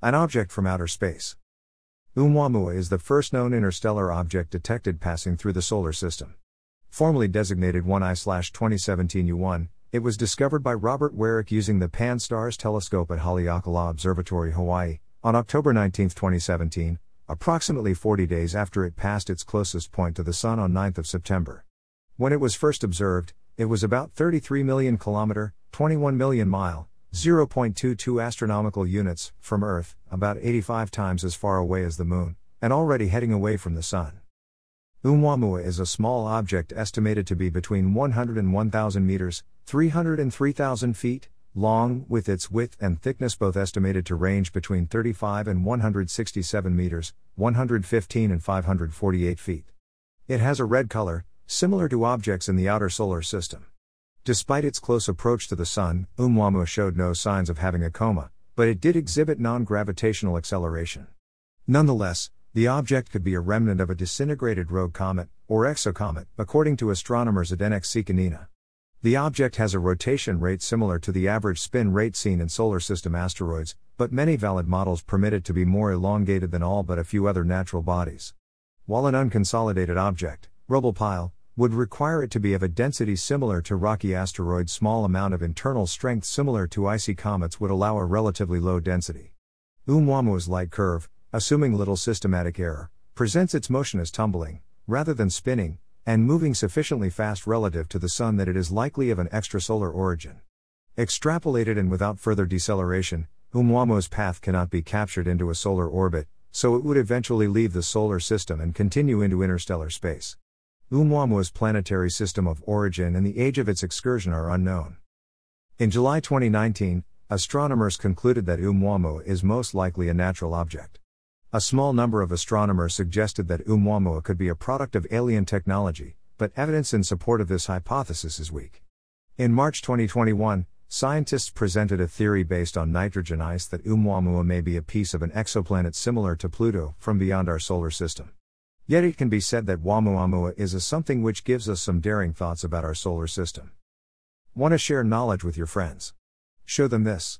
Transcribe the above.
An object from outer space. Oumuamua is the first known interstellar object detected passing through the solar system. Formerly designated 1I 2017 U1, it was discovered by Robert Weryk using the Pan-STARRS telescope at Haleakala Observatory, Hawaii, on October 19, 2017, approximately 40 days after it passed its closest point to the Sun on 9 September. When it was first observed, it was about 33 million kilometer, 21 million mile, 0.22 astronomical units from Earth, about 85 times as far away as the Moon, and already heading away from the Sun. Oumuamua is a small object estimated to be between 100 and 1,000 meters, 300 and 3,000 feet, long, with its width and thickness both estimated to range between 35 and 167 meters, 115 and 548 feet. It has a red color, similar to objects in the outer solar system. Despite its close approach to the Sun, Oumuamua showed no signs of having a coma, but it did exhibit non gravitational acceleration. Nonetheless, the object could be a remnant of a disintegrated rogue comet, or exocomet, according to astronomers Zdenek Sekanina. The object has a rotation rate similar to the average spin rate seen in solar system asteroids, but many valid models permit it to be more elongated than all but a few other natural bodies. While an unconsolidated object, rubble pile, would require it to be of a density similar to rocky asteroids. Small amount of internal strength similar to icy comets would allow a relatively low density. Oumuamua's light curve, assuming little systematic error, presents its motion as tumbling, rather than spinning, and moving sufficiently fast relative to the Sun that it is likely of an extrasolar origin. Extrapolated and without further deceleration, Oumuamua's path cannot be captured into a solar orbit, so it would eventually leave the solar system and continue into interstellar space. Oumuamua's planetary system of origin and the age of its excursion are unknown. In July 2019, astronomers concluded that Oumuamua is most likely a natural object. A small number of astronomers suggested that Oumuamua could be a product of alien technology, but evidence in support of this hypothesis is weak. In March 2021, scientists presented a theory based on nitrogen ice that Oumuamua may be a piece of an exoplanet similar to Pluto from beyond our solar system. Yet it can be said that Oumuamua is a something which gives us some daring thoughts about our solar system. Want to share knowledge with your friends? Show them this.